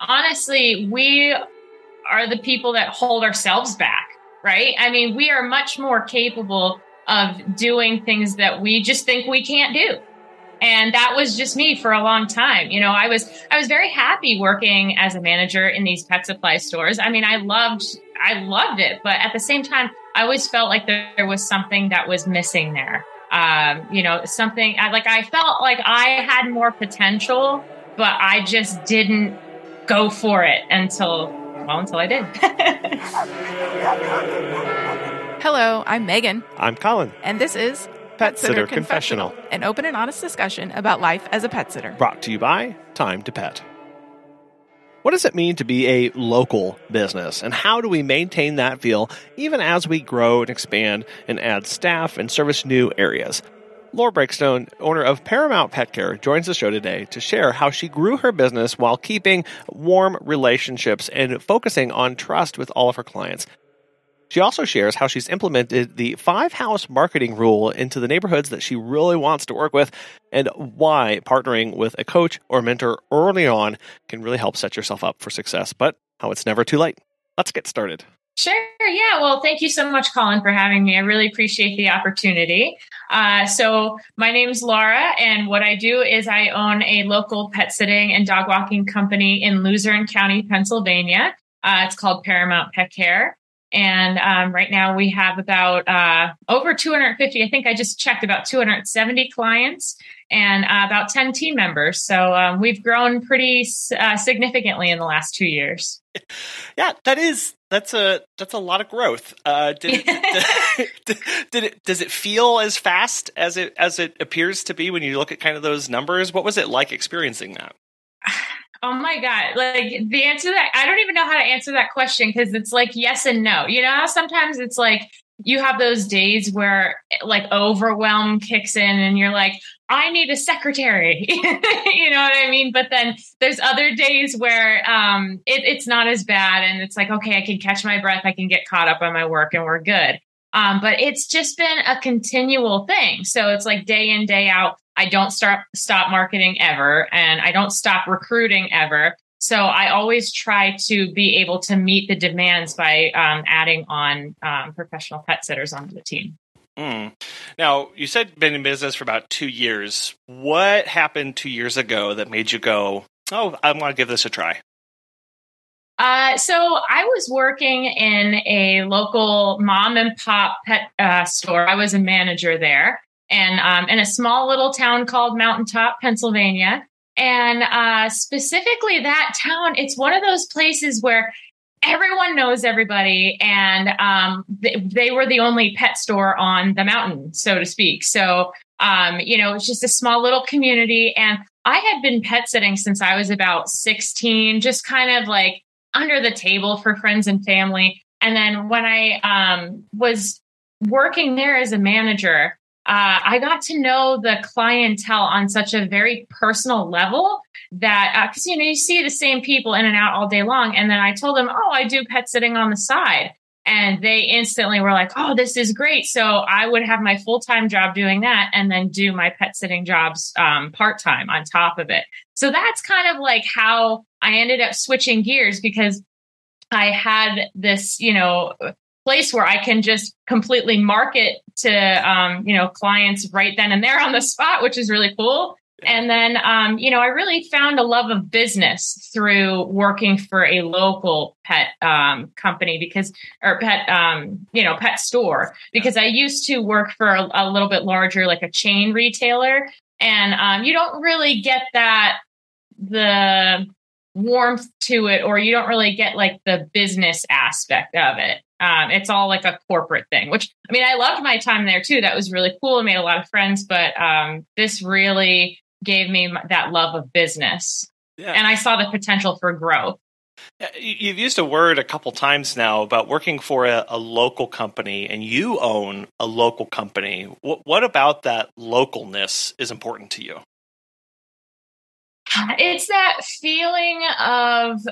honestly, we are the people that hold ourselves back, right? I mean, we are much more capable of doing things that we just think we can't do. And that was just me for a long time. You know, I was I was very happy working as a manager in these pet supply stores. I mean, I loved I loved it, but at the same time, I always felt like there was something that was missing there. Um, you know, something like I felt like I had more potential, but I just didn't go for it until well, until I did. Hello, I'm Megan. I'm Colin. And this is Pet Sitter Confessional, an open and honest discussion about life as a pet sitter. Brought to you by Time to Pet. What does it mean to be a local business, and how do we maintain that feel even as we grow and expand and add staff and service new areas? Laura Breakstone, owner of Paramount Pet Care, joins the show today to share how she grew her business while keeping warm relationships and focusing on trust with all of her clients. She also shares how she's implemented the five house marketing rule into the neighborhoods that she really wants to work with and why partnering with a coach or mentor early on can really help set yourself up for success, but how it's never too late. Let's get started. Sure. Yeah. Well, thank you so much, Colin, for having me. I really appreciate the opportunity. Uh, so, my name's Laura, and what I do is I own a local pet sitting and dog walking company in Luzerne County, Pennsylvania. Uh, it's called Paramount Pet Care. And um, right now we have about uh, over 250, I think I just checked about 270 clients and uh, about 10 team members. So um, we've grown pretty uh, significantly in the last two years. Yeah, that is that's a that's a lot of growth. Uh, did, it, did, did, it does it feel as fast as it as it appears to be when you look at kind of those numbers? What was it like experiencing that? Oh my God. Like the answer that I don't even know how to answer that question because it's like yes and no. You know, sometimes it's like you have those days where like overwhelm kicks in and you're like, I need a secretary. you know what I mean? But then there's other days where um, it, it's not as bad and it's like, okay, I can catch my breath, I can get caught up on my work and we're good. Um, but it's just been a continual thing. So it's like day in, day out. I don't start stop marketing ever and I don't stop recruiting ever. So I always try to be able to meet the demands by um, adding on um, professional pet sitters onto the team. Mm. Now, you said been in business for about two years. What happened two years ago that made you go, oh, I want to give this a try? Uh, so I was working in a local mom and pop pet uh, store. I was a manager there, and um, in a small little town called Mountaintop, Pennsylvania. And uh, specifically, that town, it's one of those places where everyone knows everybody, and um, they, they, were the only pet store on the mountain, so to speak. So, um, you know, it's just a small little community, and I had been pet sitting since I was about 16, just kind of like under the table for friends and family. And then when I um, was working there as a manager, uh, I got to know the clientele on such a very personal level that because uh, you know you see the same people in and out all day long, and then I told them, "Oh, I do pet sitting on the side," and they instantly were like, "Oh, this is great!" So I would have my full time job doing that, and then do my pet sitting jobs um, part time on top of it. So that's kind of like how I ended up switching gears because I had this, you know, place where I can just completely market to, um, you know, clients right then and there on the spot, which is really cool. And then, um, you know, I really found a love of business through working for a local pet um, company because, or pet, um, you know, pet store, because I used to work for a, a little bit larger, like a chain retailer. And um, you don't really get that the warmth to it or you don't really get like the business aspect of it um, it's all like a corporate thing which i mean i loved my time there too that was really cool i made a lot of friends but um, this really gave me that love of business yeah. and i saw the potential for growth You've used a word a couple times now about working for a, a local company, and you own a local company. What, what about that localness is important to you? It's that feeling of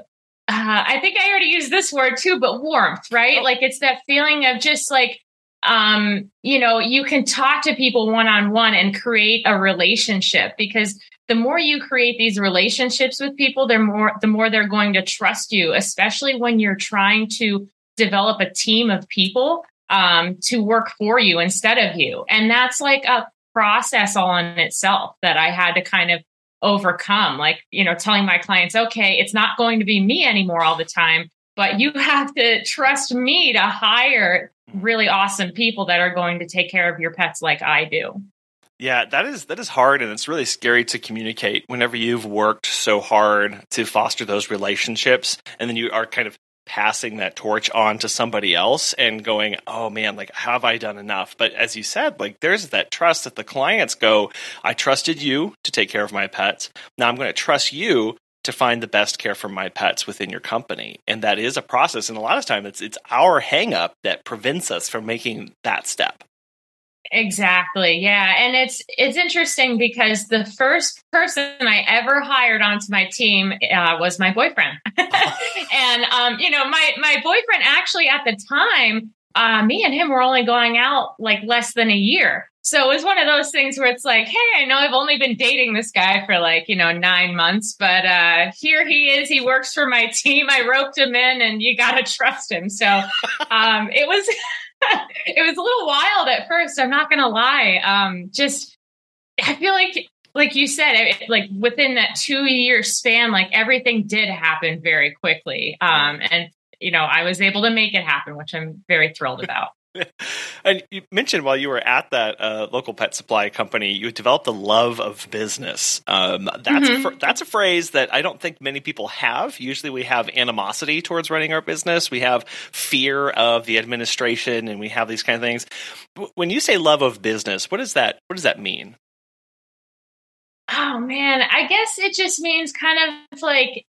uh, I think I already used this word too, but warmth, right? Like it's that feeling of just like um, you know, you can talk to people one on one and create a relationship because the more you create these relationships with people, the more the more they're going to trust you, especially when you're trying to develop a team of people um, to work for you instead of you. And that's like a process all in itself that I had to kind of overcome. Like, you know, telling my clients, okay, it's not going to be me anymore all the time, but you have to trust me to hire really awesome people that are going to take care of your pets like I do. Yeah, that is that is hard and it's really scary to communicate whenever you've worked so hard to foster those relationships and then you are kind of passing that torch on to somebody else and going, "Oh man, like have I done enough?" But as you said, like there's that trust that the clients go, "I trusted you to take care of my pets. Now I'm going to trust you to find the best care for my pets within your company." And that is a process and a lot of times it's it's our hangup that prevents us from making that step. Exactly. Yeah. And it's it's interesting because the first person I ever hired onto my team uh, was my boyfriend. and um, you know, my my boyfriend actually at the time, uh, me and him were only going out like less than a year. So it was one of those things where it's like, hey, I know I've only been dating this guy for like, you know, nine months, but uh, here he is. He works for my team. I roped him in and you got to trust him. So um, it was. it was a little wild at first. I'm not going to lie. Um, just, I feel like, like you said, it, like within that two year span, like everything did happen very quickly. Um, and, you know, I was able to make it happen, which I'm very thrilled about. and you mentioned while you were at that uh, local pet supply company, you developed a love of business. Um, that's mm-hmm. a fr- that's a phrase that I don't think many people have. Usually, we have animosity towards running our business. We have fear of the administration, and we have these kind of things. When you say love of business, what does that what does that mean? Oh man, I guess it just means kind of like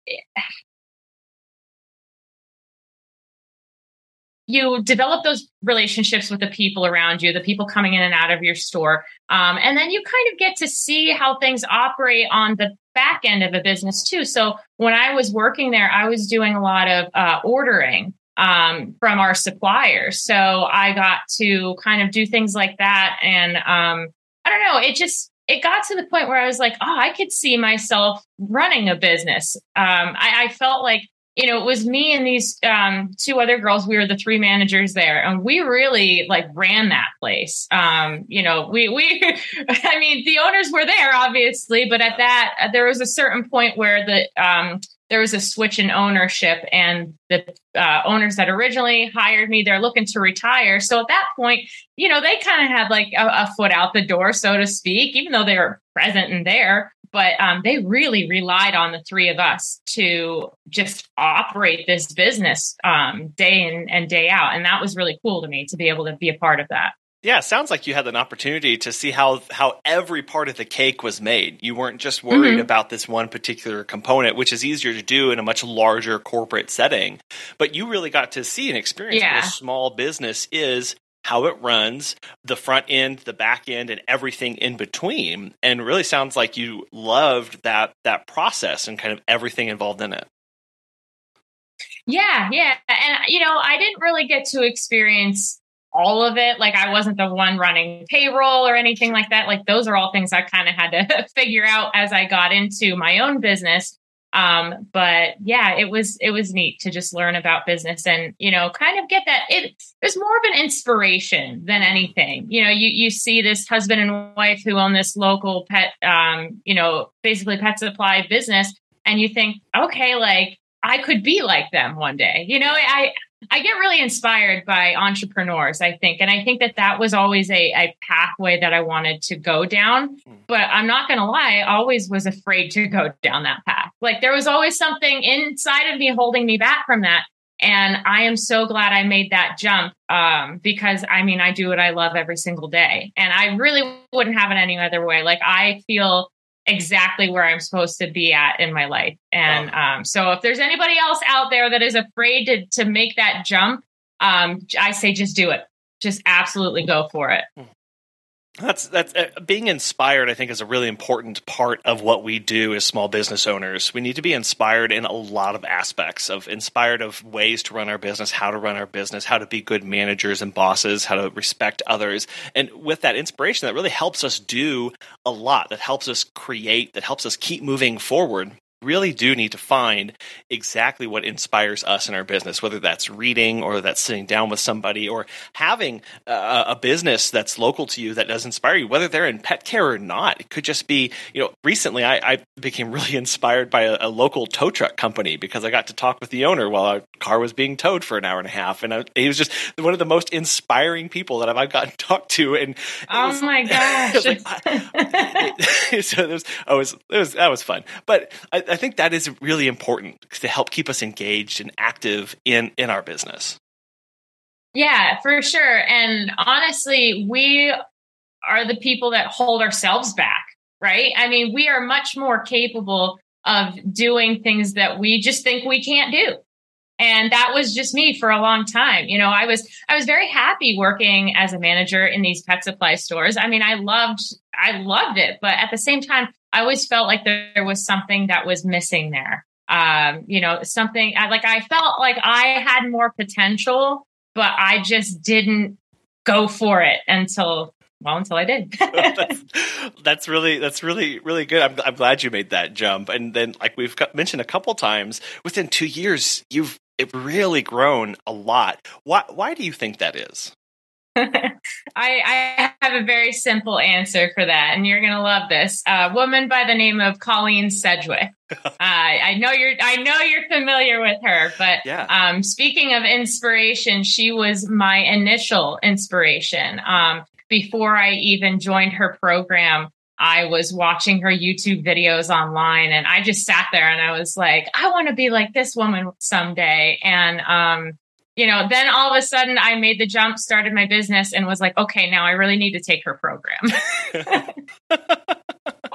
you develop those relationships with the people around you, the people coming in and out of your store. Um, and then you kind of get to see how things operate on the back end of a business too. So when I was working there, I was doing a lot of uh, ordering um, from our suppliers. So I got to kind of do things like that. And um, I don't know, it just, it got to the point where I was like, oh, I could see myself running a business. Um, I, I felt like you know, it was me and these um, two other girls. We were the three managers there, and we really like ran that place. Um, you know, we we, I mean, the owners were there obviously, but at that there was a certain point where the um, there was a switch in ownership, and the uh, owners that originally hired me, they're looking to retire. So at that point, you know, they kind of had like a, a foot out the door, so to speak, even though they were present and there but um, they really relied on the three of us to just operate this business um, day in and day out and that was really cool to me to be able to be a part of that yeah, sounds like you had an opportunity to see how how every part of the cake was made. You weren't just worried mm-hmm. about this one particular component, which is easier to do in a much larger corporate setting. But you really got to see and experience yeah. what a small business is how it runs, the front end, the back end, and everything in between. And really sounds like you loved that that process and kind of everything involved in it. Yeah, yeah. And you know, I didn't really get to experience all of it. Like I wasn't the one running payroll or anything like that. Like those are all things I kind of had to figure out as I got into my own business. Um, but yeah, it was it was neat to just learn about business and you know kind of get that. It there's more of an inspiration than anything. You know, you you see this husband and wife who own this local pet, um, you know, basically pet supply business, and you think, okay, like I could be like them one day. You know, I I get really inspired by entrepreneurs, I think. And I think that that was always a, a pathway that I wanted to go down. Hmm. But I'm not going to lie, I always was afraid to go down that path. Like there was always something inside of me holding me back from that. And I am so glad I made that jump um, because I mean, I do what I love every single day. And I really wouldn't have it any other way. Like I feel exactly where I'm supposed to be at in my life. And um, so if there's anybody else out there that is afraid to, to make that jump, um, I say just do it. Just absolutely go for it. That's that's uh, being inspired. I think is a really important part of what we do as small business owners. We need to be inspired in a lot of aspects of inspired of ways to run our business, how to run our business, how to be good managers and bosses, how to respect others, and with that inspiration, that really helps us do a lot. That helps us create. That helps us keep moving forward really do need to find exactly what inspires us in our business, whether that's reading or that's sitting down with somebody or having a, a, business that's local to you that does inspire you, whether they're in pet care or not. It could just be, you know, recently I, I became really inspired by a, a, local tow truck company because I got to talk with the owner while our car was being towed for an hour and a half. And I, he was just one of the most inspiring people that I've gotten to talk to. And oh was, my gosh. like, so it was, I was, it was, that was fun. But I, I think that is really important to help keep us engaged and active in in our business. Yeah, for sure. And honestly, we are the people that hold ourselves back, right? I mean, we are much more capable of doing things that we just think we can't do. And that was just me for a long time. You know, I was I was very happy working as a manager in these pet supply stores. I mean, I loved I loved it, but at the same time, I always felt like there was something that was missing there. Um, you know, something like I felt like I had more potential, but I just didn't go for it until well until I did. that's, that's, really that's really really good. I'm, I'm glad you made that jump. And then, like we've mentioned a couple times, within two years, you've really grown a lot. Why why do you think that is? I, I, have a very simple answer for that, and you're gonna love this. A woman by the name of Colleen Sedgwick. uh, I know you're. I know you're familiar with her, but yeah. um, speaking of inspiration, she was my initial inspiration. Um, before I even joined her program, I was watching her YouTube videos online, and I just sat there and I was like, I want to be like this woman someday. And um, you know, then all of a sudden I made the jump, started my business, and was like, okay, now I really need to take her program.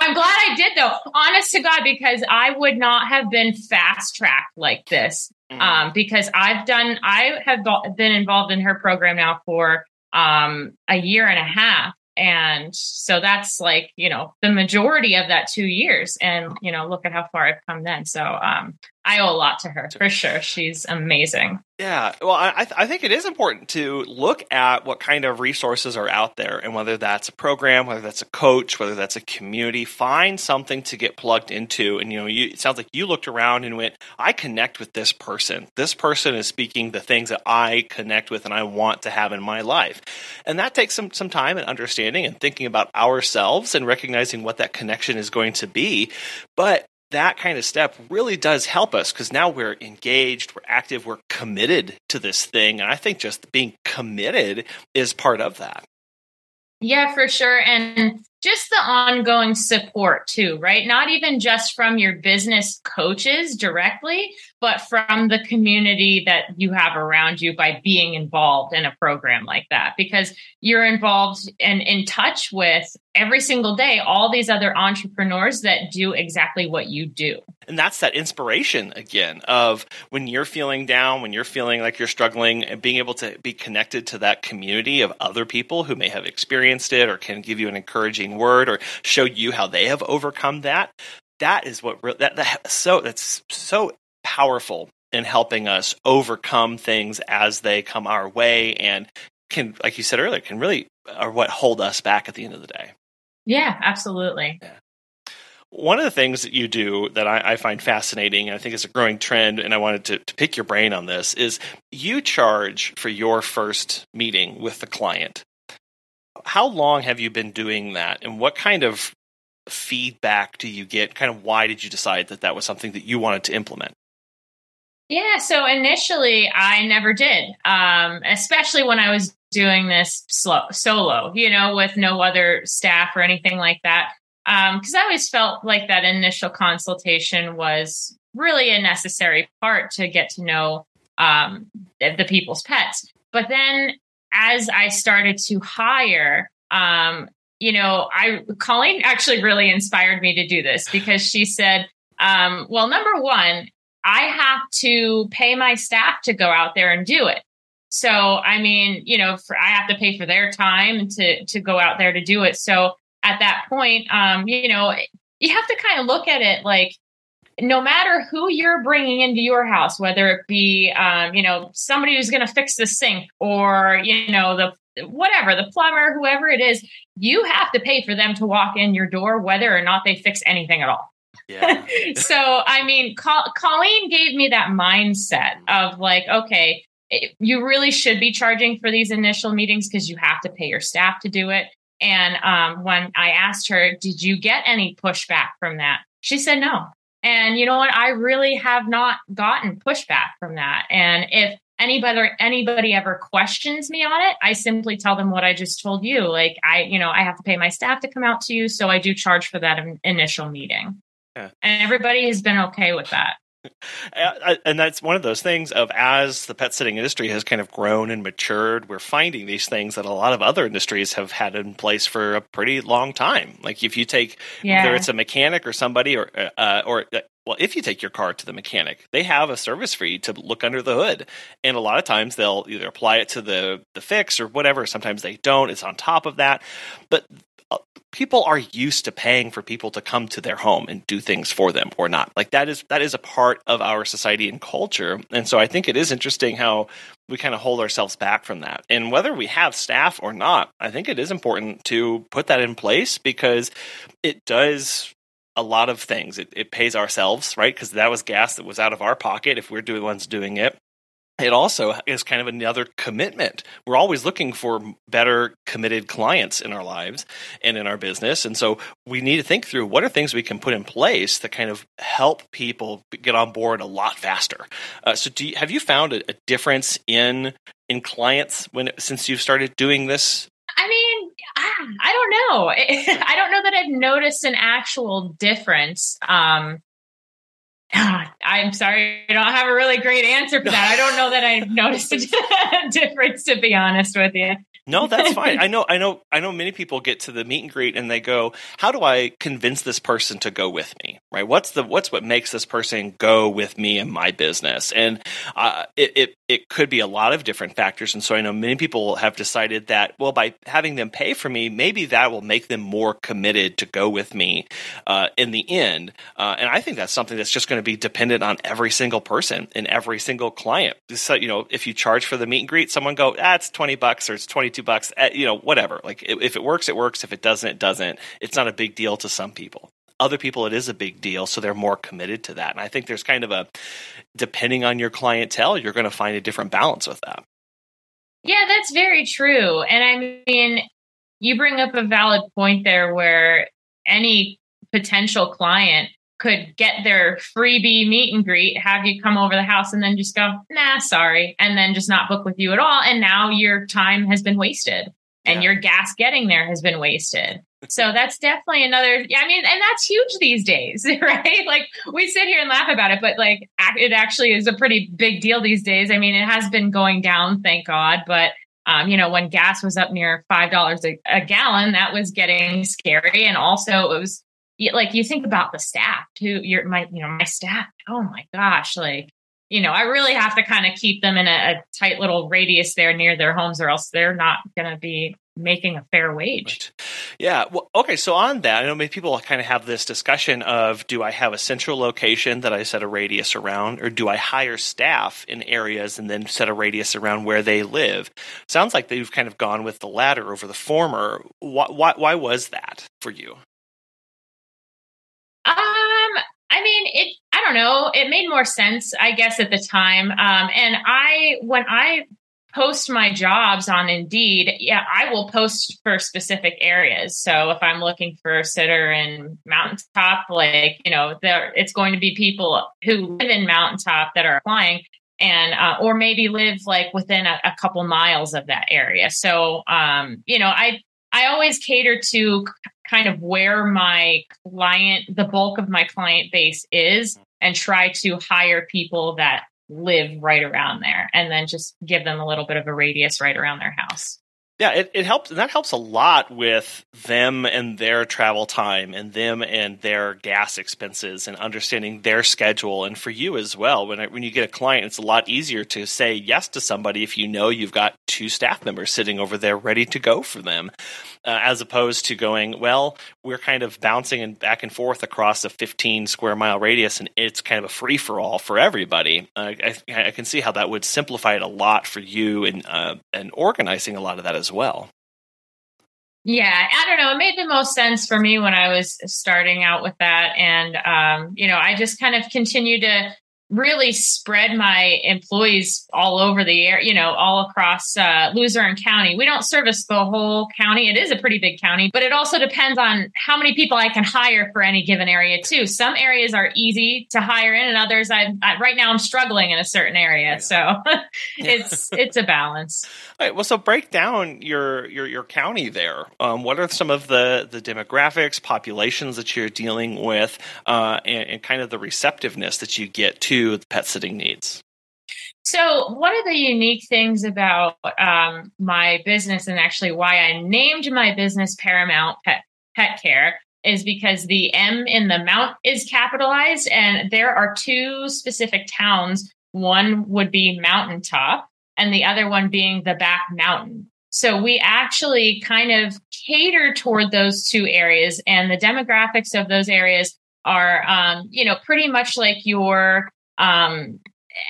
I'm glad I did though, honest to God, because I would not have been fast tracked like this. Mm. Um, because I've done, I have been involved in her program now for um, a year and a half. And so that's like, you know, the majority of that two years. And, you know, look at how far I've come then. So um, I owe a lot to her for sure. She's amazing. Yeah, well, I, th- I think it is important to look at what kind of resources are out there, and whether that's a program, whether that's a coach, whether that's a community, find something to get plugged into. And you know, you, it sounds like you looked around and went, "I connect with this person. This person is speaking the things that I connect with and I want to have in my life." And that takes some some time and understanding and thinking about ourselves and recognizing what that connection is going to be. But that kind of step really does help us because now we're engaged, we're active, we're committed to this thing. And I think just being committed is part of that. Yeah, for sure. And just the ongoing support too, right? Not even just from your business coaches directly, but from the community that you have around you by being involved in a program like that because you're involved and in touch with every single day all these other entrepreneurs that do exactly what you do. And that's that inspiration again of when you're feeling down, when you're feeling like you're struggling, and being able to be connected to that community of other people who may have experienced it or can give you an encouraging word or show you how they have overcome that. That is what that, that so that's so powerful in helping us overcome things as they come our way and can like you said earlier can really are what hold us back at the end of the day yeah absolutely yeah. One of the things that you do that I, I, find fascinating, and I think is a growing trend, and I wanted to, to pick your brain on this, is you charge for your first meeting with the client. How long have you been doing that, and what kind of feedback do you get? Kind of why did you decide that that was something that you wanted to implement? Yeah, so initially I never did, um, especially when I was doing this slow, solo, you know, with no other staff or anything like that because um, I always felt like that initial consultation was really a necessary part to get to know um, the, people's pets. But then as I started to hire, um, you know, I Colleen actually really inspired me to do this because she said, um, well, number one, I have to pay my staff to go out there and do it. So, I mean, you know, for, I have to pay for their time to to go out there to do it. So, at that point, um, you know, you have to kind of look at it like no matter who you're bringing into your house, whether it be, um, you know, somebody who's going to fix the sink or, you know, the whatever, the plumber, whoever it is, you have to pay for them to walk in your door, whether or not they fix anything at all. Yeah. so, I mean, Colleen gave me that mindset of like, okay, it, you really should be charging for these initial meetings because you have to pay your staff to do it. And um, when I asked her, did you get any pushback from that? She said no. And you know what? I really have not gotten pushback from that. And if anybody anybody ever questions me on it, I simply tell them what I just told you. Like I, you know, I have to pay my staff to come out to you, so I do charge for that initial meeting. Yeah. And everybody has been okay with that. and that's one of those things of as the pet sitting industry has kind of grown and matured we're finding these things that a lot of other industries have had in place for a pretty long time like if you take yeah. whether it's a mechanic or somebody or uh, or uh, well if you take your car to the mechanic they have a service for you to look under the hood and a lot of times they'll either apply it to the the fix or whatever sometimes they don't it's on top of that but Uh, people are used to paying for people to come to their home and do things for them or not. Like that is that is a part of our society and culture. And so i think it is interesting how we kind of hold ourselves back from that. And whether we have staff or not i think it is important to put that in place because it does a lot of things. It, it pays ourselves right? Because that was gas that was out of our pocket if we're doing ones doing it it also is kind of another commitment. We're always looking for better committed clients in our lives and in our business. And so we need to think through what are things we can put in place that kind of help people get on board a lot faster. Uh, so you, have you found a, a, difference in in clients when since you've started doing this? I mean, I don't know. I don't know that I've noticed an actual difference. Um, I'm sorry, I don't have a really great answer for that. I don't know that I noticed a difference, to be honest with you. No, that's fine. I know, I know, I know. Many people get to the meet and greet and they go, "How do I convince this person to go with me? Right? What's the what's what makes this person go with me in my business?" And uh, it, it it could be a lot of different factors. And so I know many people have decided that well, by having them pay for me, maybe that will make them more committed to go with me uh, in the end. Uh, and I think that's something that's just going to be dependent on every single person and every single client. So you know, if you charge for the meet and greet, someone go, "Ah, it's twenty bucks or it's 22 bucks, eh, you know, whatever. Like if it works, it works. If it doesn't, it doesn't. It's not a big deal to some people. Other people, it is a big deal, so they're more committed to that. And I think there's kind of a, depending on your clientele, you're going to find a different balance with that. Yeah, that's very true. And I mean, you bring up a valid point there where any potential client could get their freebie meet and greet, have you come over the house and then just go, nah, sorry, and then just not book with you at all. And now your time has been wasted and yeah. your gas getting there has been wasted. So that's definitely another, I mean, and that's huge these days, right? Like we sit here and laugh about it, but like it actually is a pretty big deal these days. I mean, it has been going down, thank God, but um, you know, when gas was up near five dollars a gallon, that was getting scary, and also it was like you think about the staff too. Your my you know my staff. Oh my gosh, like you know I really have to kind of keep them in a, a, tight little radius there near their homes, or else they're not going to be making a fair wage. Right. Yeah. Well, okay. So on that, I know many people kind of have this discussion of do I have a central location that I set a radius around, or do I hire staff in areas and then set a radius around where they live? Sounds like they've kind of gone with the latter over the former. Why, why, why was that for you? Um, I mean, it. I don't know. It made more sense, I guess, at the time. Um, and I, when I post my jobs on Indeed, yeah, I will post for specific areas. So if I'm looking for a sitter in Mountaintop, like you know, there it's going to be people who live in Mountaintop that are applying, and uh, or maybe live like within a, a couple miles of that area. So um, you know, I I always cater to kind of where my client, the bulk of my client base is, and try to hire people that live right around there and then just give them a little bit of a radius right around their house. Yeah, it, it helps, and that helps a lot with them and their travel time, and them and their gas expenses, and understanding their schedule, and for you as well. When when you get a client, it's a lot easier to say yes to somebody if you know you've got two staff members sitting over there ready to go for them, uh, as opposed to going, well, we're kind of bouncing and back and forth across a 15 square mile radius, and it's kind of a free for all for everybody. Uh, I, I, can see how that would simplify it a lot for you and uh, and organizing a lot of that as well. Yeah, I don't know. It made the most sense for me when I was starting out with that. And, um, you know, I just kind of continue to really spread my employees all over the air, you know, all across uh, Luzerne County. We don't service the whole county. It is a pretty big county, but it also depends on how many people I can hire for any given area too. Some areas are easy to hire in, and others I, I right now I'm struggling in a certain area. So it's it's a balance. All right. Well, so break down your your your county there. Um, what are some of the the demographics, populations that you're dealing with, uh, and, and kind of the receptiveness that you get to the pet sitting needs? So, one of the unique things about um, my business, and actually why I named my business Paramount Pet, Pet Care, is because the M in the mount is capitalized, and there are two specific towns. One would be Mountaintop, and the other one being the Back Mountain. So, we actually kind of cater toward those two areas, and the demographics of those areas are, um, you know, pretty much like your um,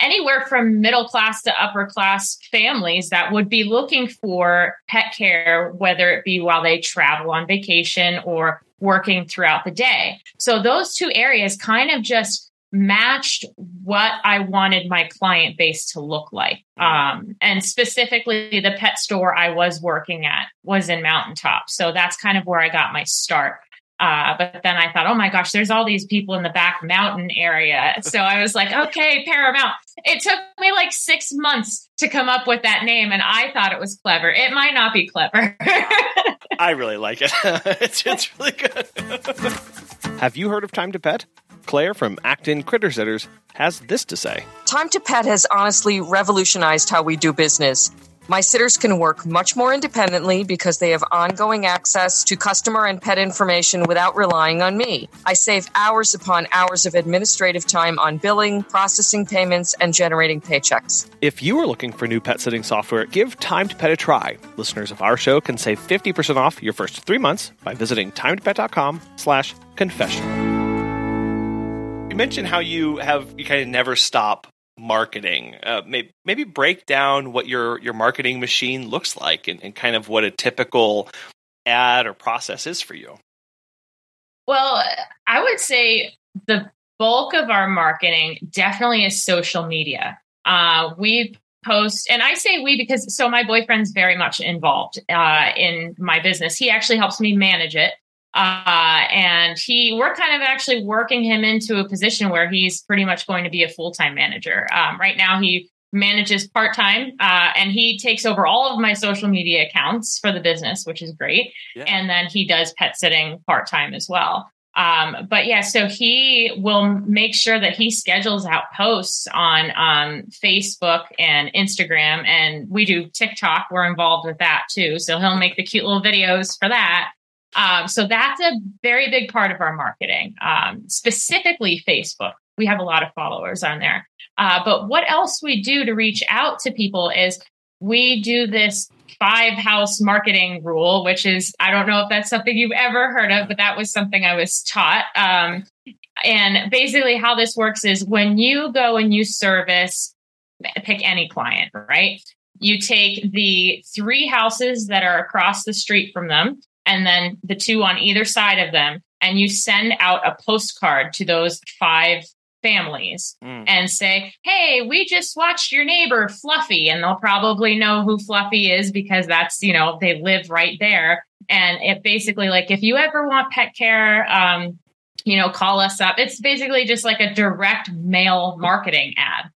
anywhere from middle class to upper class families that would be looking for pet care, whether it be while they travel on vacation or working throughout the day. So those two areas kind of just matched what I wanted my client base to look like. Um, and specifically, the pet store I was working at was in Mountaintop. So that's kind of where I got my start. Uh, but then I thought, oh my gosh, there's all these people in the back mountain area. So I was like, okay, Paramount. It took me like six months to come up with that name, and I thought it was clever. It might not be clever. I really like it. it's, it's really good. Have you heard of Time to Pet? Claire from Acton Critter Sitters has this to say Time to Pet has honestly revolutionized how we do business. My sitters can work much more independently because they have ongoing access to customer and pet information without relying on me. I save hours upon hours of administrative time on billing, processing payments, and generating paychecks. If you are looking for new pet sitting software, give Time to Pet a try. Listeners of our show can save 50% off your first three months by visiting timetopet.com slash confession. You mentioned how you have you kind of never stop marketing. Uh, maybe, maybe break down what your your marketing machine looks like and, and kind of what a typical ad or process is for you. Well, I would say the bulk of our marketing definitely is social media. Uh, we post, and I say we because so my boyfriend's very much involved uh, in my business. He actually helps me manage it. Uh, and he, we're kind of actually working him into a position where he's pretty much going to be a full time manager. Um, right now, he manages part time uh, and he takes over all of my social media accounts for the business, which is great. Yeah. And then he does pet sitting part time as well. Um, but yeah, so he will make sure that he schedules out posts on um, Facebook and Instagram, and we do TikTok. We're involved with that too. So he'll make the cute little videos for that. Um, so that's a very big part of our marketing, um, specifically Facebook. We have a lot of followers on there. Uh, but what else we do to reach out to people is we do this five house marketing rule, which is, I don't know if that's something you've ever heard of, but that was something I was taught. Um, and basically, how this works is when you go and you service, pick any client, right? You take the three houses that are across the street from them and then the two on either side of them, and you send out a postcard to those five families mm. and say, Hey, we just watched your neighbor Fluffy. And they'll probably know who Fluffy is because that's, you know, they live right there. And it basically, like, if you ever want pet care, um, you know, call us up. It's basically just like a direct mail marketing ad.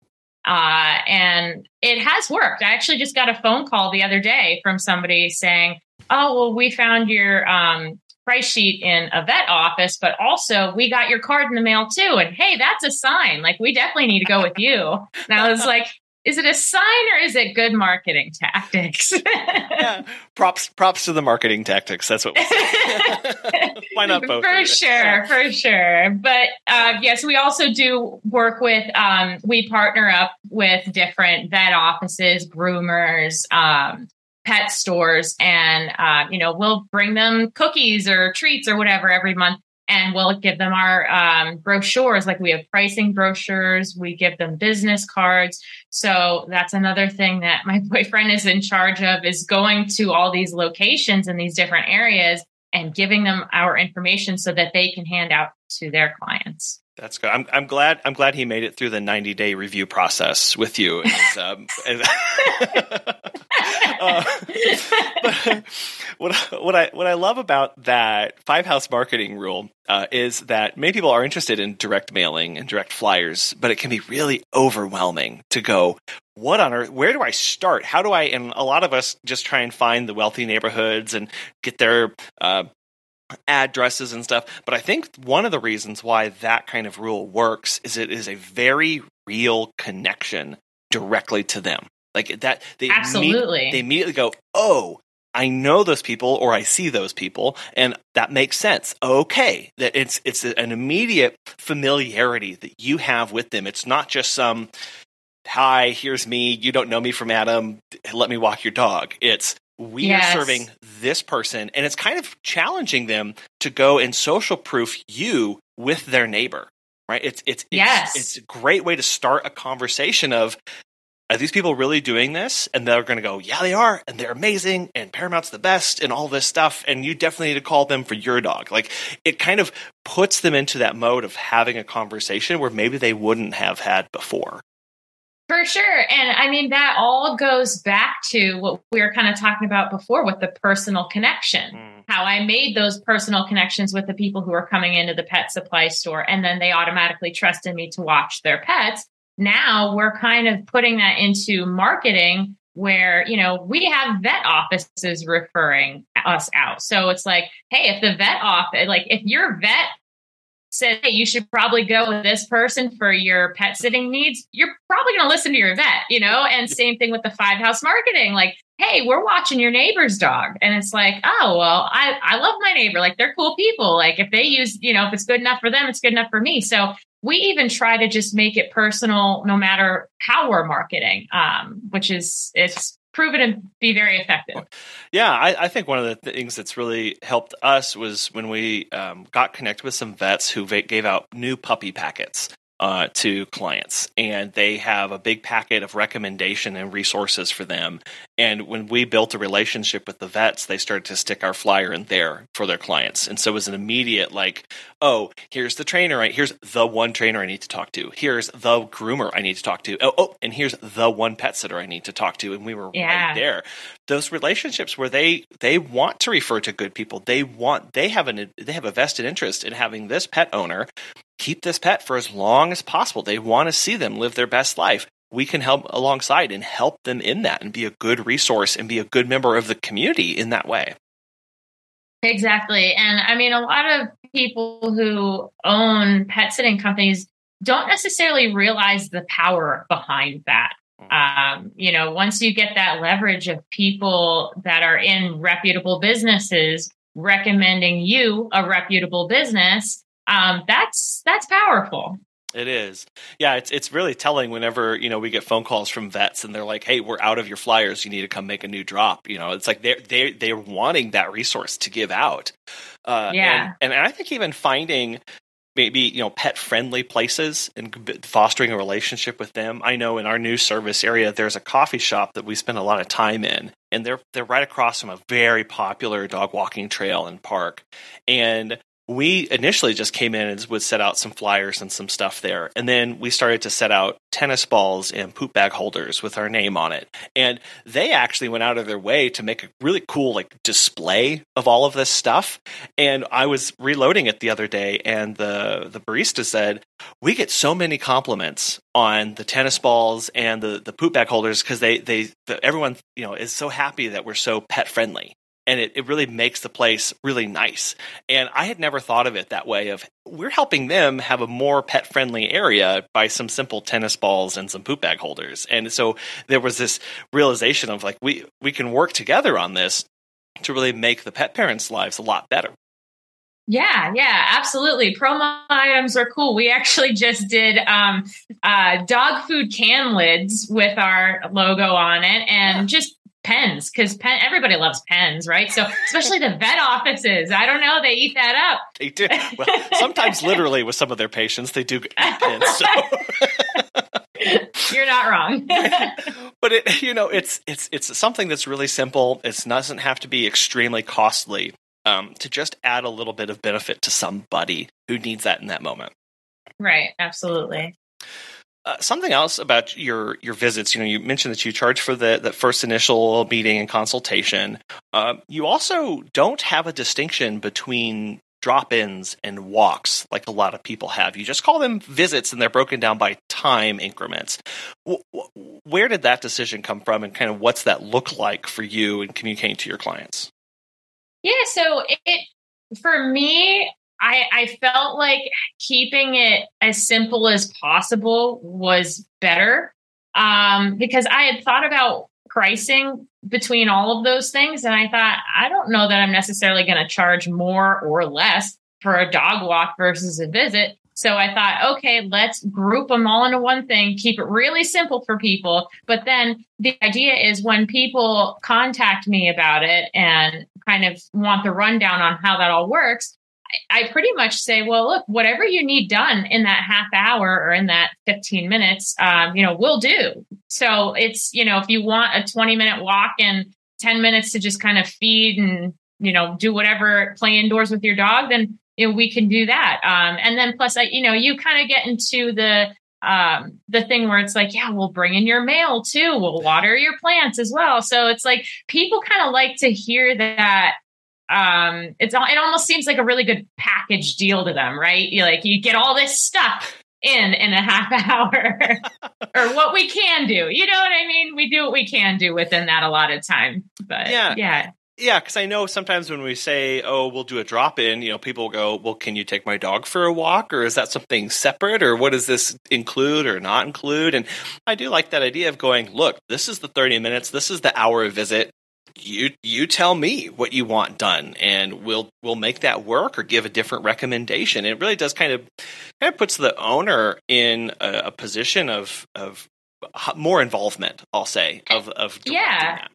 Uh, and it has worked. I actually just got a phone call the other day from somebody saying, oh, well, we found your um, price sheet in a vet office, but also we got your card in the mail too. And hey, that's a sign. Like, we definitely need to go with you. And I was like, is it a sign or is it good marketing tactics? yeah. Props props to the marketing tactics. That's what. Why not both? For sure, for sure. But uh, yes, we also do work with. Um, we partner up with different vet offices, groomers, um, pet stores, and uh, you know we'll bring them cookies or treats or whatever every month and we'll give them our um, brochures. Like we have pricing brochures, we give them business cards. So that's another thing that my boyfriend is in charge of is going to all these locations in these different areas and giving them our information so that they can hand out to their clients. That's good. I'm, I'm glad. I'm glad he made it through the 90 day review process with you. As, um, as, uh, but what what I what I love about that five house marketing rule uh, is that many people are interested in direct mailing and direct flyers, but it can be really overwhelming to go. What on earth? Where do I start? How do I? And a lot of us just try and find the wealthy neighborhoods and get their uh, addresses and stuff. But I think one of the reasons why that kind of rule works is it is a very real connection directly to them. Like that, they absolutely they immediately go, "Oh, I know those people or I see those people and that makes sense. Okay, that it's it's an immediate familiarity that you have with them. It's not just some hi, here's me, you don't know me from Adam, let me walk your dog. It's we yes. are serving this person and it's kind of challenging them to go and social proof you with their neighbor right it's it's yes. it's, it's a great way to start a conversation of are these people really doing this and they're going to go yeah they are and they're amazing and paramount's the best and all this stuff and you definitely need to call them for your dog like it kind of puts them into that mode of having a conversation where maybe they wouldn't have had before for sure. And I mean, that all goes back to what we were kind of talking about before with the personal connection. Mm. How I made those personal connections with the people who are coming into the pet supply store, and then they automatically trusted me to watch their pets. Now we're kind of putting that into marketing where, you know, we have vet offices referring us out. So it's like, hey, if the vet office, like if your vet said, hey, you should probably go with this person for your pet sitting needs, you're probably going to listen to your vet, you know? And same thing with the five house marketing. Like, hey, we're watching your neighbor's dog. And it's like, oh, well, I, I love my neighbor. Like, they're cool people. Like, if they use, you know, if it's good enough for them, it's good enough for me. So we even try to just make it personal no matter how we're marketing, um, which is, it's proven to be very effective. Yeah, I, I, think one of the things that's really helped us was when we um, got connected with some vets who gave out new puppy packets uh, to clients, and they have a big packet of recommendation and resources for them. And when we built a relationship with the vets, they started to stick our flyer in there for their clients. And so it was an immediate like, oh, here's the trainer, right? Here's the one trainer I need to talk to. Here's the groomer I need to talk to. Oh, oh and here's the one pet sitter I need to talk to. And we were yeah. right there. Those relationships where they they want to refer to good people. They want they have an they have a vested interest in having this pet owner keep this pet for as long as possible. They want to see them live their best life. We can help alongside and help them in that and be a good resource and be a good member of the community in that way. Exactly. And I mean, a lot of people who own pet sitting companies don't necessarily realize the power behind that. Hmm. Um, you know, once you get that leverage of people that are in reputable businesses recommending you a reputable business, um, that's that's powerful. It is. Yeah, it's it's really telling whenever, you know, we get phone calls from vets and they're like, "Hey, we're out of your flyers. You need to come make a new drop." You know, it's like they're they they're wanting that resource to give out. Uh, yeah. And, and I think even finding maybe you know pet friendly places and fostering a relationship with them. I know in our new service area there's a coffee shop that we spend a lot of time in and they're they're right across from a very popular dog walking trail and park. And we initially just came in and would set out some flyers and some stuff there. And then we started to set out tennis balls and poop bag holders with our name on it. And they actually went out of their way to make a really cool like display of all of this stuff. And I was reloading it the other day and the the barista said, "We get so many compliments on the tennis balls and the the poop bag holders because they they the, everyone, you know, is so happy that we're so pet friendly." And it, it really makes the place really nice. And I had never thought of it that way of we're helping them have a more pet friendly area by some simple tennis balls and some poop bag holders. And so there was this realization of like we we can work together on this to really make the pet parents' lives a lot better. Yeah, yeah, absolutely. Promo items are cool. We actually just did um, uh, dog food can lids with our logo on it, and yeah. just pens because pen everybody loves pens right? So especially the vet offices. I don't know they eat that up. They do. Well sometimes literally with some of their patients they do eat pens so. you're not wrong. But it you know it's it's it's something that's really simple. It doesn't have to be extremely costly um, to just add a little bit of benefit to somebody who needs that in that moment. Right. Absolutely uh, something else about your your visits. You know, you mentioned that you charge for the the first initial meeting and consultation. Uh, you also don't have a distinction between drop-ins and walks like a lot of people have. You just call them visits, and they're broken down by time increments. Where did that decision come from, and kind of what's that look like for you in communicating to your clients? Yeah, so it for me, I, I felt like keeping it as simple as possible was better um, because I had thought about pricing between all of those things. And I thought, I don't know that I'm necessarily going to charge more or less for a dog walk versus a visit. So I thought, okay, let's group them all into one thing, keep it really simple for people. But then the idea is when people contact me about it and kind of want the rundown on how that all works, I pretty much say, well, look, whatever you need done in that half hour or in that 15 minutes, um, you know, we'll do. So it's, you know, if you want a 20 minute walk and 10 minutes to just kind of feed and, you know, do whatever, play indoors with your dog, then, you know, we can do that. Um, and then plus, I, you know, you kind of get into the, um, the thing where it's like, yeah, we'll bring in your mail too. We'll water your plants as well. So it's like people kind of like to hear that um it's it almost seems like a really good package deal to them right? You like you get all this stuff in in a half hour or what we can do. You know what i mean? We do what we can do within that a lot of time. But yeah. yeah. Yeah, because I know sometimes when we say, "Oh, we'll do a drop in," you know, people go, "Well, can you take my dog for a walk, or is that something separate, or what does this include or not include?" And I do like that idea of going, "Look, this is the thirty minutes, this is the hour visit you you tell me what you want done and we'll we'll make that work or give a different recommendation it really does kind of kind of puts the owner in a, a position of of more involvement i'll say of of yeah that.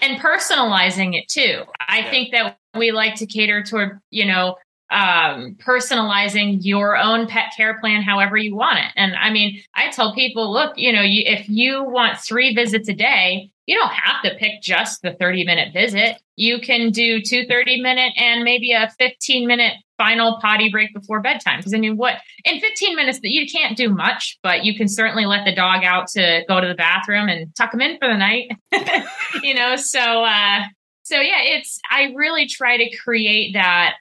and personalizing it too i yeah. think that we like to cater toward you know um, personalizing your own pet care plan however you want it. And I mean, I tell people, look, you know, you, if you want three visits a day, you don't have to pick just the 30 minute visit. You can do two 30 minute and maybe a 15 minute final potty break before bedtime. Because I mean, what in 15 minutes that you can't do much, but you can certainly let the dog out to go to the bathroom and tuck him in for the night. you know, so uh, so yeah, it's I really try to create that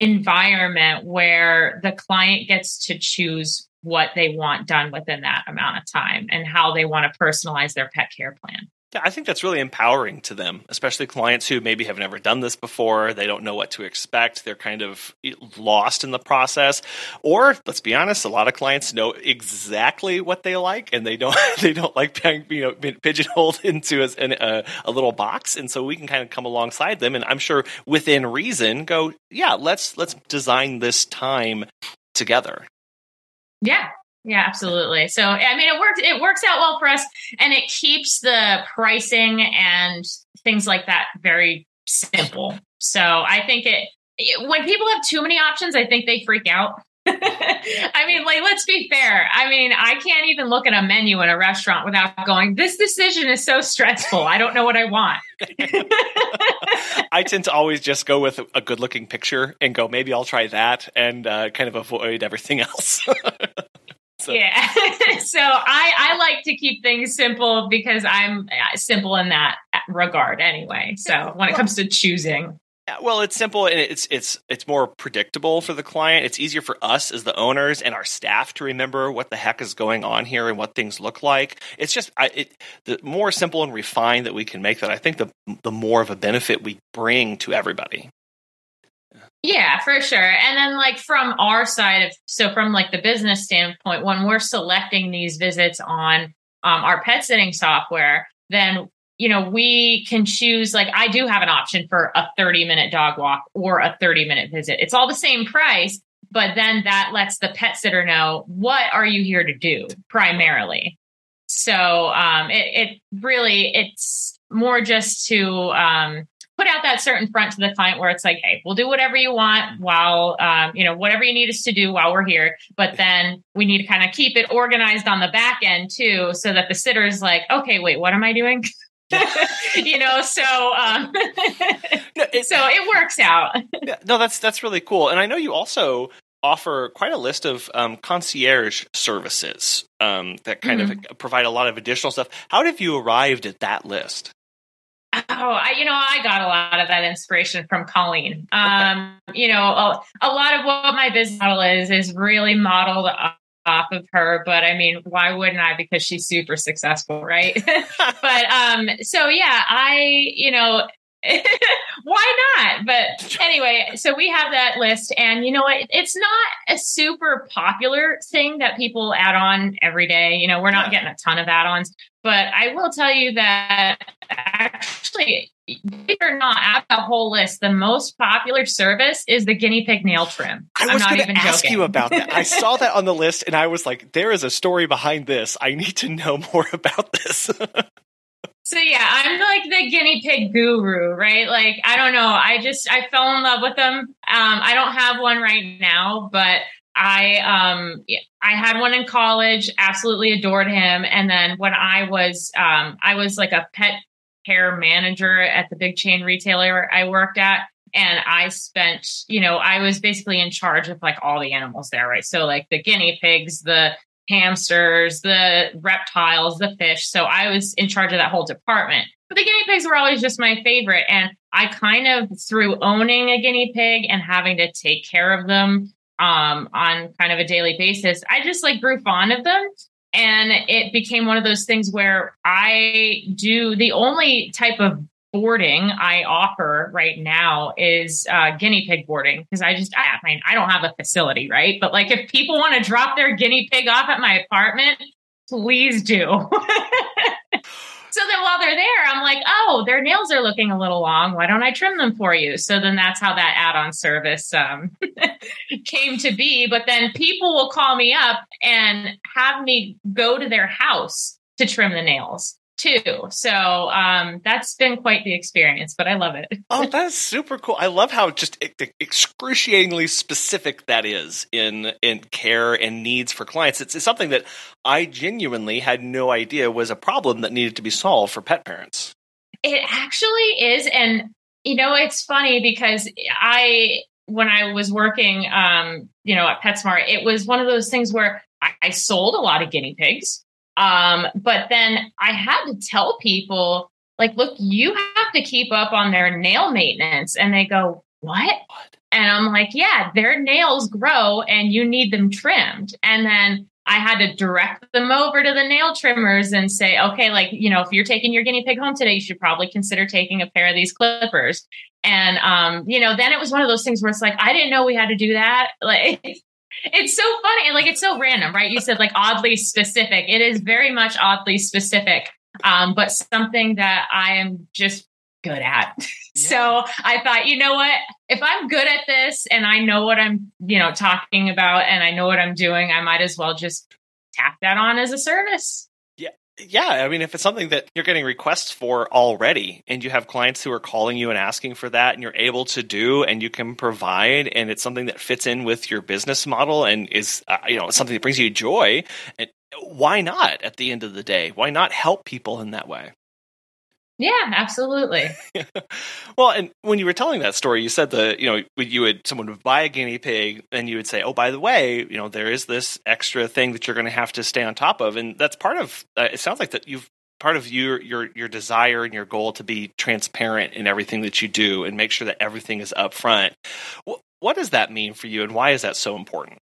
environment where the client gets to choose what they want done within that amount of time and how they want to personalize their pet care plan. Yeah, I think that's really empowering to them, especially clients who maybe have never done this before. They don't know what to expect. They're kind of eh, lost in the process. Or let's be honest, a lot of clients know exactly what they like, and they don't they don't like being you know pigeonholed into a, a, a little box. And so we can kind of come alongside them, and I'm sure within reason, go yeah, let's let's design this time together. Yeah, yeah, absolutely. So, I mean, it works. It works out well for us, and it keeps the pricing and things like that very simple. So, I think it when people have too many options, I think they freak out. I mean, like, let's be fair. I mean, I can't even look at a menu in a restaurant without going, this decision is so stressful. I don't know what I want. I tend to always just go with a good looking picture and go, maybe I'll try that and uh, kind of avoid everything else. So. Yeah. so I, I like to keep things simple because I'm uh, simple in that regard anyway. So when it comes to choosing. Well, it's simple and it's it's it's more predictable for the client. It's easier for us as the owners and our staff to remember what the heck is going on here and what things look like. It's just I, it, the more simple and refined that we can make that, I think the the more of a benefit we bring to everybody. Yeah, for sure. And then like from our side of so from like the business standpoint, when we're selecting these visits on um, our pet sitting software, then you know, we can choose, like, I do have an option for a 30 minute dog walk or a 30 minute visit. It's all the same price, but then that lets the pet sitter know what are you here to do primarily. So um, it, it really, it's more just to um, put out that certain front to the client where it's like, hey, we'll do whatever you want while, um, you know, whatever you need us to do while we're here. But then we need to kind of keep it organized on the back end too, so that the sitter is like, okay, wait, what am I doing? you know, so um, no, it, so it works out. no, that's that's really cool, and I know you also offer quite a list of um, concierge services um, that kind mm-hmm. of provide a lot of additional stuff. How have you arrived at that list? Oh, I, you know, I got a lot of that inspiration from Colleen. Um. You know, a, a, lot of what my business model is is really modeled off of her, but I mean, why wouldn't I? Because she's super successful, right? but um, so yeah, I, you know, why not? But anyway, so we have that list, and you know what? It's not a super popular thing that people add on every day. You know, we're not getting a ton of add ons, but I will tell you that actually believe it or not, at the whole list, the most popular service is the guinea pig nail trim. I was going to ask joking. you about that. I saw that on the list and I was like, there is a story behind this. I need to know more about this. So yeah, I'm like the guinea pig guru, right? Like, I don't know. I just, I fell in love with them. Um, I don't have one right now, but I um I had one in college, absolutely adored him. And then when I was um I was like a pet care manager at the big chain retailer I worked at. And I spent, you know, I was basically in charge of like all the animals there, right? So, like the guinea pigs, the hamsters, the reptiles, the fish. So, I was in charge of that whole department. But the guinea pigs were always just my favorite. And I kind of, through owning a guinea pig and having to take care of them um, on kind of a daily basis, I just like grew fond of them. And it became one of those things where I do the only type of boarding I offer right now is uh, guinea pig boarding because I just I, I mean I don't have a facility right, but like if people want to drop their guinea pig off at my apartment, please do. so then while they're there, I'm like, oh, their nails are looking a little long. Why don't I trim them for you? So then that's how that add-on service um, came to be. But then people will call me up and have me go to their house to trim the nails too. So um, that's been quite the experience, but I love it. oh, that's super cool. I love how just excruciatingly specific that is in in care and needs for clients. It's, it's something that I genuinely had no idea was a problem that needed to be solved for pet parents. It actually is, and you know, it's funny because I when I was working, um, you know, at PetSmart, it was one of those things where I, I sold a lot of guinea pigs um, but then I had to tell people, like, look, you have to keep up on their nail maintenance. And they go, what? And I'm like, yeah, their nails grow and you need them trimmed. And then I had to direct them over to the nail trimmers and say, okay, like, you know, if you're taking your guinea pig home today, you should probably consider taking a pair of these clippers. And, um, you know, then it was one of those things where it's like, I didn't know we had to do that. Like, it's so funny. Like it's so random, right? You said like oddly specific. It is very much oddly specific, um, but something that I am just good at. Yeah. So I thought, you know what? If I'm good at this and I know what I'm, you know, talking about and I know what I'm doing, I might as well just tack that on as a service yeah, I mean, if it's something that you're getting requests for already, and you have clients who are calling you and asking for that, and you're able to do, and you can provide, and it's something that fits in with your business model, and is uh, you know something that brings you joy, why not? At the end of the day, why not help people in that way? Yeah, absolutely. well, and when you were telling that story, you said that you know you would someone would buy a guinea pig, and you would say, "Oh, by the way, you know there is this extra thing that you're going to have to stay on top of," and that's part of. Uh, it sounds like that you've part of your your your desire and your goal to be transparent in everything that you do and make sure that everything is upfront. What, what does that mean for you, and why is that so important?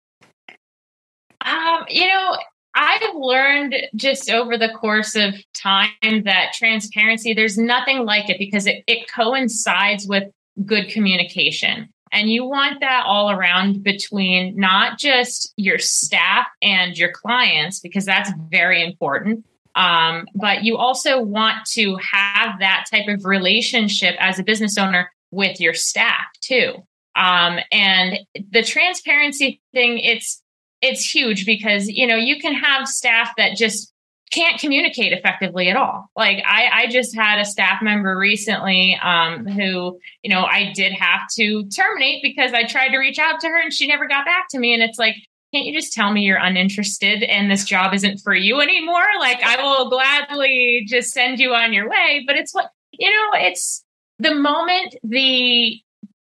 Um, you know, I've learned just over the course of time that transparency, there's nothing like it because it, it coincides with good communication. And you want that all around between not just your staff and your clients, because that's very important. Um, but you also want to have that type of relationship as a business owner with your staff too. Um, and the transparency thing, it's it's huge because you know you can have staff that just can't communicate effectively at all. Like I, I just had a staff member recently um, who, you know, I did have to terminate because I tried to reach out to her and she never got back to me. And it's like, can't you just tell me you're uninterested and this job isn't for you anymore? Like I will gladly just send you on your way. But it's what, you know, it's the moment the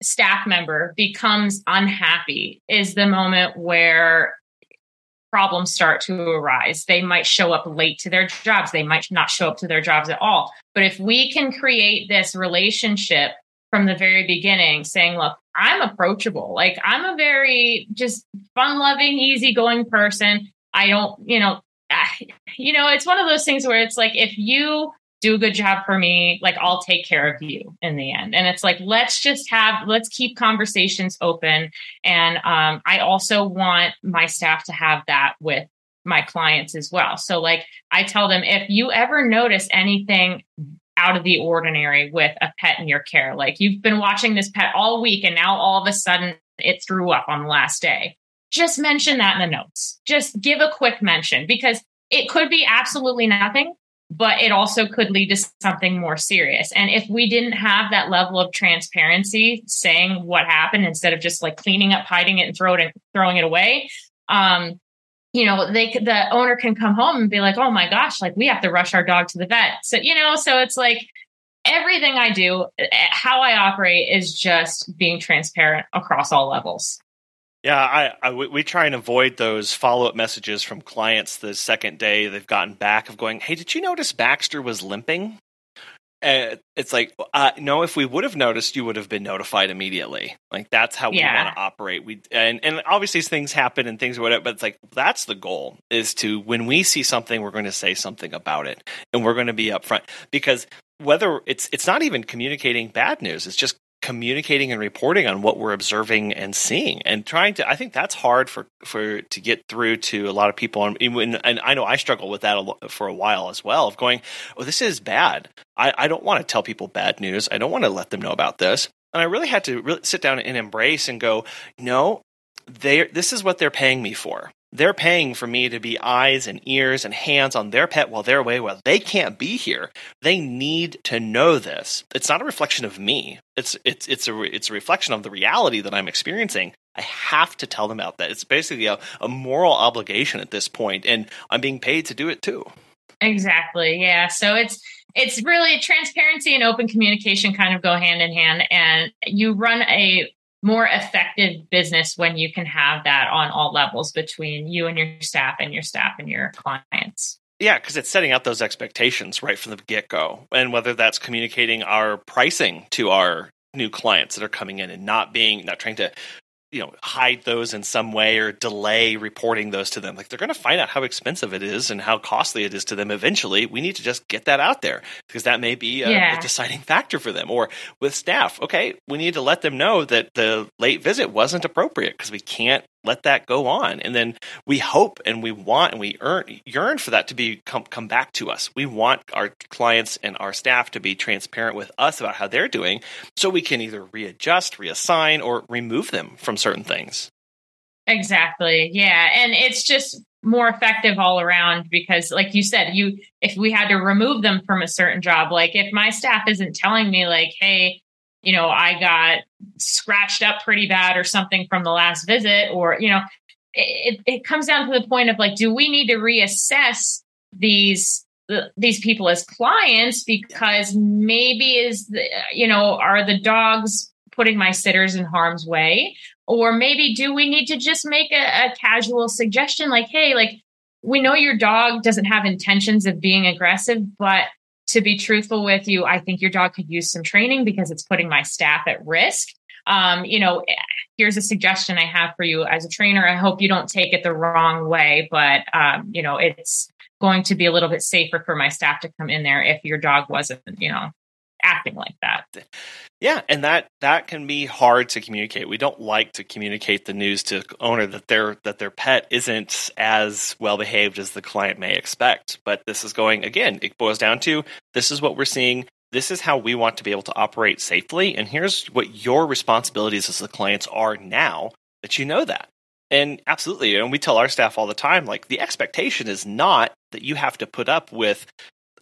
staff member becomes unhappy is the moment where problems start to arise. They might show up late to their jobs. They might not show up to their jobs at all. But if we can create this relationship from the very beginning, saying, look, I'm approachable. Like I'm a very just fun loving, easygoing person. I don't, you know, you know, it's one of those things where it's like if you do a good job for me like i'll take care of you in the end. And it's like let's just have let's keep conversations open. And um, i also want my staff to have that with my clients as well. So like i tell them if you ever notice anything out of the ordinary with a pet in your care like you've been watching this pet all week and now all of a sudden it threw up on the last day just mention that in the notes. Just give a quick mention because it could be absolutely nothing but it also could lead to something more serious. And if we didn't have that level of transparency saying what happened instead of just like cleaning up, hiding it and throw it throwing it away, um, you know, they the owner can come home and be like, "Oh my gosh, like we have to rush our dog to the vet." So, you know, so it's like everything I do, eh, how I operate is just being transparent across all levels. Yeah, I, I, we try and avoid those follow up messages from clients the second day they've gotten back of going, "Hey, did you notice Baxter was limping?" Uh, it's like, uh, no, if we would have noticed, you would have been notified immediately. Like that's how yeah. we want to operate. We and and obviously things happen and things whatever, but it's like that's the goal is to when we see something, we're going to say something about it, and we're going to be upfront because whether it's it's not even communicating bad news, it's just communicating and reporting on what we're observing and seeing and trying to i think that's hard for for to get through to a lot of people. And, and i know i struggle with that a, for a while as well of going oh this is bad. I, I don't want to tell people bad news. I don't want to let them know about this. And i really had to really sit down and embrace and go no they this is what they're paying me for they're paying for me to be eyes and ears and hands on their pet while they're away while they can't be here. They need to know this. It's not a reflection of me. It's it's it's a it's a reflection of the reality that I'm experiencing. I have to tell them about that. It's basically a, a moral obligation at this point, and I'm being paid to do it too. Exactly. Yeah. So it's it's really transparency and open communication kind of go hand in hand and you run a more effective business when you can have that on all levels between you and your staff and your staff and your clients. Yeah, because it's setting out those expectations right from the get go. And whether that's communicating our pricing to our new clients that are coming in and not being, not trying to you know hide those in some way or delay reporting those to them. Like they're going to find out how expensive it is and how costly it is to them eventually. We need to just get that out there because that may be a, yeah. a deciding factor for them. Or with staff okay we need to let them know that the late visit wasn't appropriate because we can't let that go on. And then we hope and we want and we earn yearn for that to be come, come back to us. We want our clients and our staff to be transparent with us about how they're doing so we can either readjust reassign or remove them from certain things. Exactly. Yeah. And it's just more effective all around because like you said you if we had to remove them from a certain job like if my staff isn't telling me like hey you know, I got scratched up pretty bad or something from the last visit, or, you know, it, it comes down to the point of like, do we need to reassess these these people as clients because maybe is the, you know are the dogs putting my sitters in harm's way? Or maybe do we need to just make a, a casual suggestion like hey like we know your dog doesn't have intentions of being aggressive, but to be truthful with you, I think your dog could use some training because it's putting my staff at risk. Um, you know, here's a suggestion I have for you as a trainer. I hope you don't take it the wrong way, but um, you know, it's going to be a little bit safer for my staff to come in there if your dog wasn't, you know, acting like that. Yeah, and that that can be hard to communicate. We don't like to communicate the news to owner that their that their pet isn't as well behaved as the client may expect. But this is going again, it boils down to this is what we're seeing. This is how we want to be able to operate safely and here's what your responsibilities as the clients are now that you know that. And absolutely, and we tell our staff all the time like the expectation is not that you have to put up with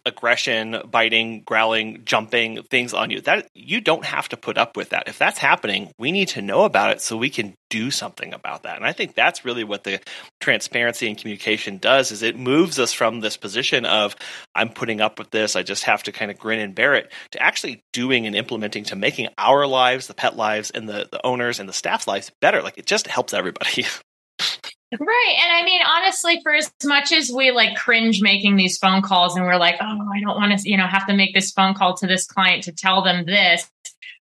aggression, biting, growling, jumping, things on you. That you don't have to put up with that. If that's happening, we need to know about it so we can do something about that. And I think that's really what the transparency and communication does is it moves us from this position of I'm putting up with this, I just have to kind of grin and bear it to actually doing and implementing to making our lives, the pet lives and the, the owners and the staff's lives better. Like it just helps everybody. Right. And I mean, honestly, for as much as we like cringe making these phone calls and we're like, oh, I don't want to, you know, have to make this phone call to this client to tell them this.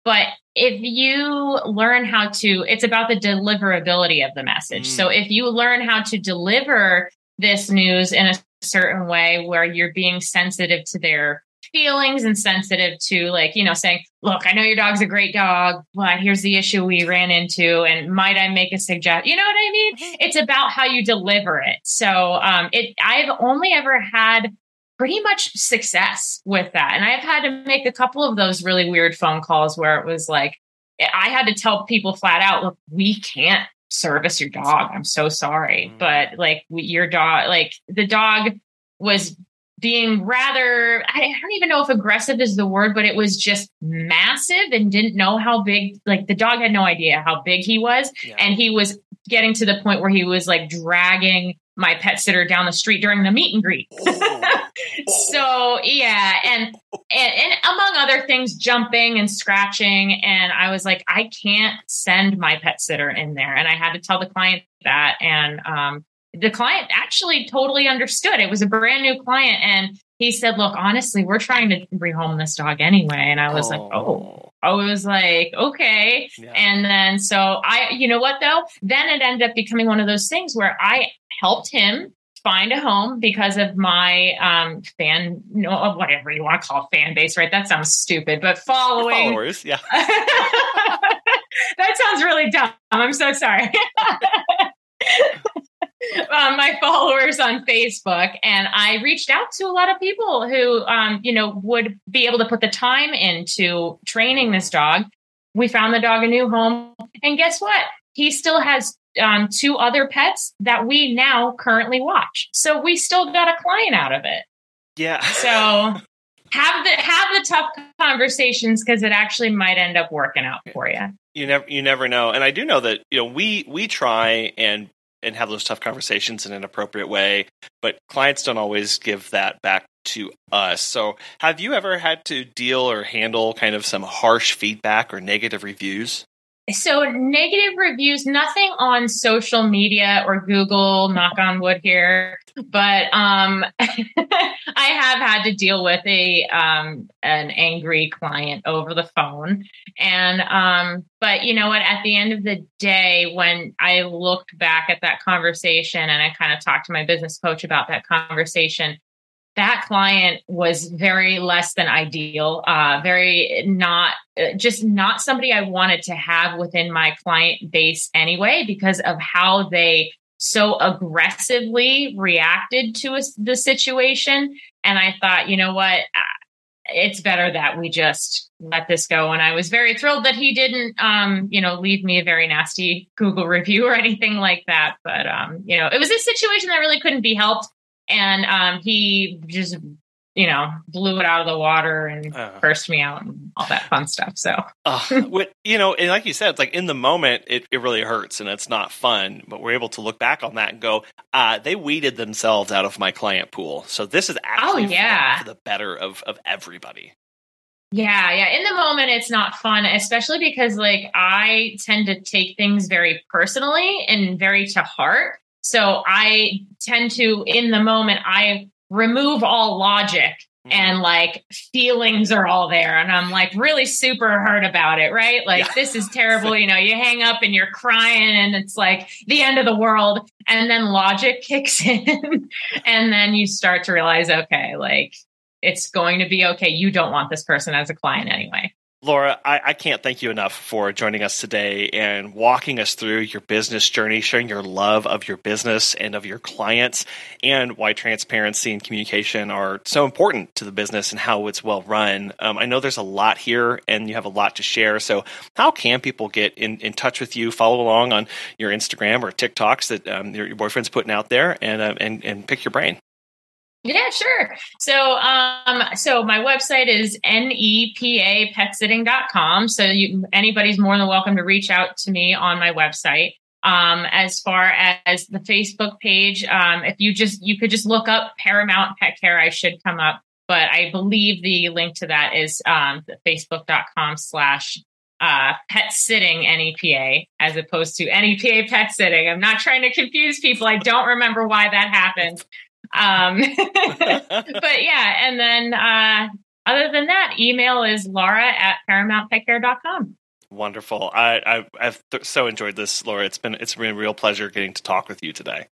But if you learn how to, it's about the deliverability of the message. Mm. So if you learn how to deliver this news in a certain way where you're being sensitive to their feelings and sensitive to like you know saying look i know your dog's a great dog but here's the issue we ran into and might i make a suggestion you know what i mean mm-hmm. it's about how you deliver it so um it i've only ever had pretty much success with that and i've had to make a couple of those really weird phone calls where it was like i had to tell people flat out look we can't service your dog i'm so sorry mm-hmm. but like your dog like the dog was being rather I don't even know if aggressive is the word, but it was just massive and didn't know how big like the dog had no idea how big he was. Yeah. And he was getting to the point where he was like dragging my pet sitter down the street during the meet and greet. Oh. so yeah, and, and and among other things, jumping and scratching. And I was like, I can't send my pet sitter in there. And I had to tell the client that. And um, the client actually totally understood. It was a brand new client and he said, look, honestly, we're trying to rehome this dog anyway. And I was oh. like, oh, I was like, okay. Yeah. And then so I, you know what though? Then it ended up becoming one of those things where I helped him find a home because of my um fan no whatever you want to call it fan base right that sounds stupid but following followers yeah that sounds really dumb i'm so sorry um, my followers on Facebook, and I reached out to a lot of people who, um, you know, would be able to put the time into training this dog. We found the dog a new home, and guess what? He still has um, two other pets that we now currently watch. So we still got a client out of it. Yeah. So have the have the tough conversations because it actually might end up working out for you. You never you never know. And I do know that you know we we try and and have those tough conversations in an appropriate way. But clients don't always give that back to us. So, have you ever had to deal or handle kind of some harsh feedback or negative reviews? So, negative reviews, nothing on social media or Google, knock on wood here, but um, I have had to deal with a um, an angry client over the phone. And um, but you know what, at the end of the day, when I looked back at that conversation and I kind of talked to my business coach about that conversation, that client was very less than ideal, uh, very not uh, just not somebody I wanted to have within my client base anyway, because of how they so aggressively reacted to a, the situation. And I thought, you know what? It's better that we just let this go. And I was very thrilled that he didn't, um, you know, leave me a very nasty Google review or anything like that. But, um, you know, it was a situation that really couldn't be helped and um, he just you know blew it out of the water and uh, cursed me out and all that fun stuff so uh, what, you know and like you said it's like in the moment it, it really hurts and it's not fun but we're able to look back on that and go uh, they weeded themselves out of my client pool so this is actually oh, yeah. for the better of of everybody yeah, yeah. In the moment, it's not fun, especially because like I tend to take things very personally and very to heart. So I tend to, in the moment, I remove all logic mm-hmm. and like feelings are all there and i'm like really super hurt about it right like yeah. this is terrible you know you hang up and you're crying and it's like the end of the world and then logic kicks in and then you start to realize okay like it's going to be okay you don't want this person as a client anyway Laura, I, I, can't thank you enough for joining us today and walking us through your business journey, sharing your love of your business and of your clients, and why transparency and communication are so important to the business and how it's well run. Um, I know there's a lot here and you have a lot to share. So, how can people get in, in touch with you, follow along on your Instagram or TikToks that um, your, your, boyfriend's putting out there, and, uh, and, and pick your brain? Yeah, sure. So, um, so my website is nepapetsitting.com. So you, anybody's more than welcome to reach out to me on my website. Um, as far as the Facebook page, um, if you just, you could just look up Paramount Pet Care, I should come up. But I believe the link to that is, um, facebook.com slash uh, pet sitting NEPA as opposed to NEPA pet sitting. I'm not trying to confuse people. I don't remember why that happened. Um, but yeah, and then uh, other than that, email is laura at paramountpetcare.com. Wonderful. I, I I've th- so enjoyed this, Laura. It's been it's been a real pleasure getting to talk with you today.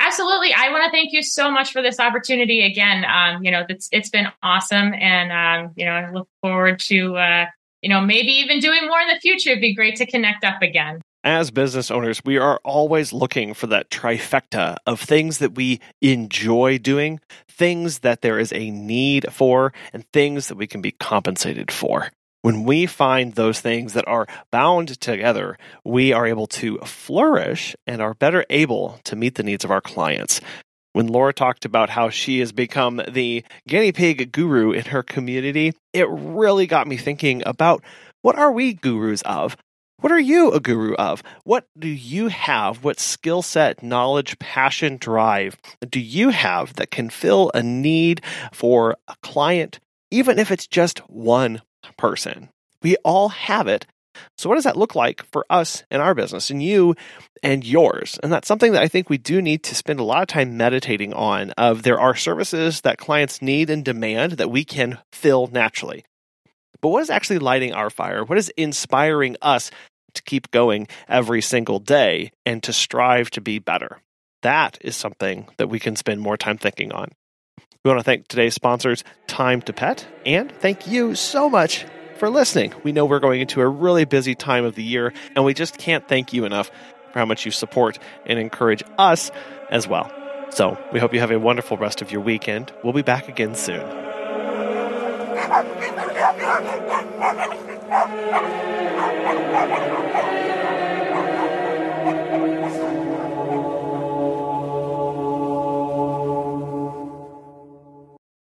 Absolutely. I want to thank you so much for this opportunity again. Um, you know, it's it's been awesome, and um, you know, I look forward to uh, you know maybe even doing more in the future. It'd be great to connect up again as business owners, we are always looking for that trifecta of things that we enjoy doing, things that there is a need for, and things that we can be compensated for. When we find those things that are bound together, we are able to flourish and are better able to meet the needs of our clients. When Laura talked about how she has become the guinea pig guru in her community, it really got me thinking about what are we gurus of? What are you a guru of? What do you have? What skill set, knowledge, passion, drive do you have that can fill a need for a client, even if it's just one person? We all have it. So, what does that look like for us and our business and you and yours? And that's something that I think we do need to spend a lot of time meditating on. Of there are services that clients need and demand that we can fill naturally. But what is actually lighting our fire? What is inspiring us to keep going every single day and to strive to be better? That is something that we can spend more time thinking on. We want to thank today's sponsors, Time to Pet, and thank you so much for listening. We know we're going into a really busy time of the year, and we just can't thank you enough for how much you support and encourage us as well. So, we hope you have a wonderful rest of your weekend. We'll be back again soon.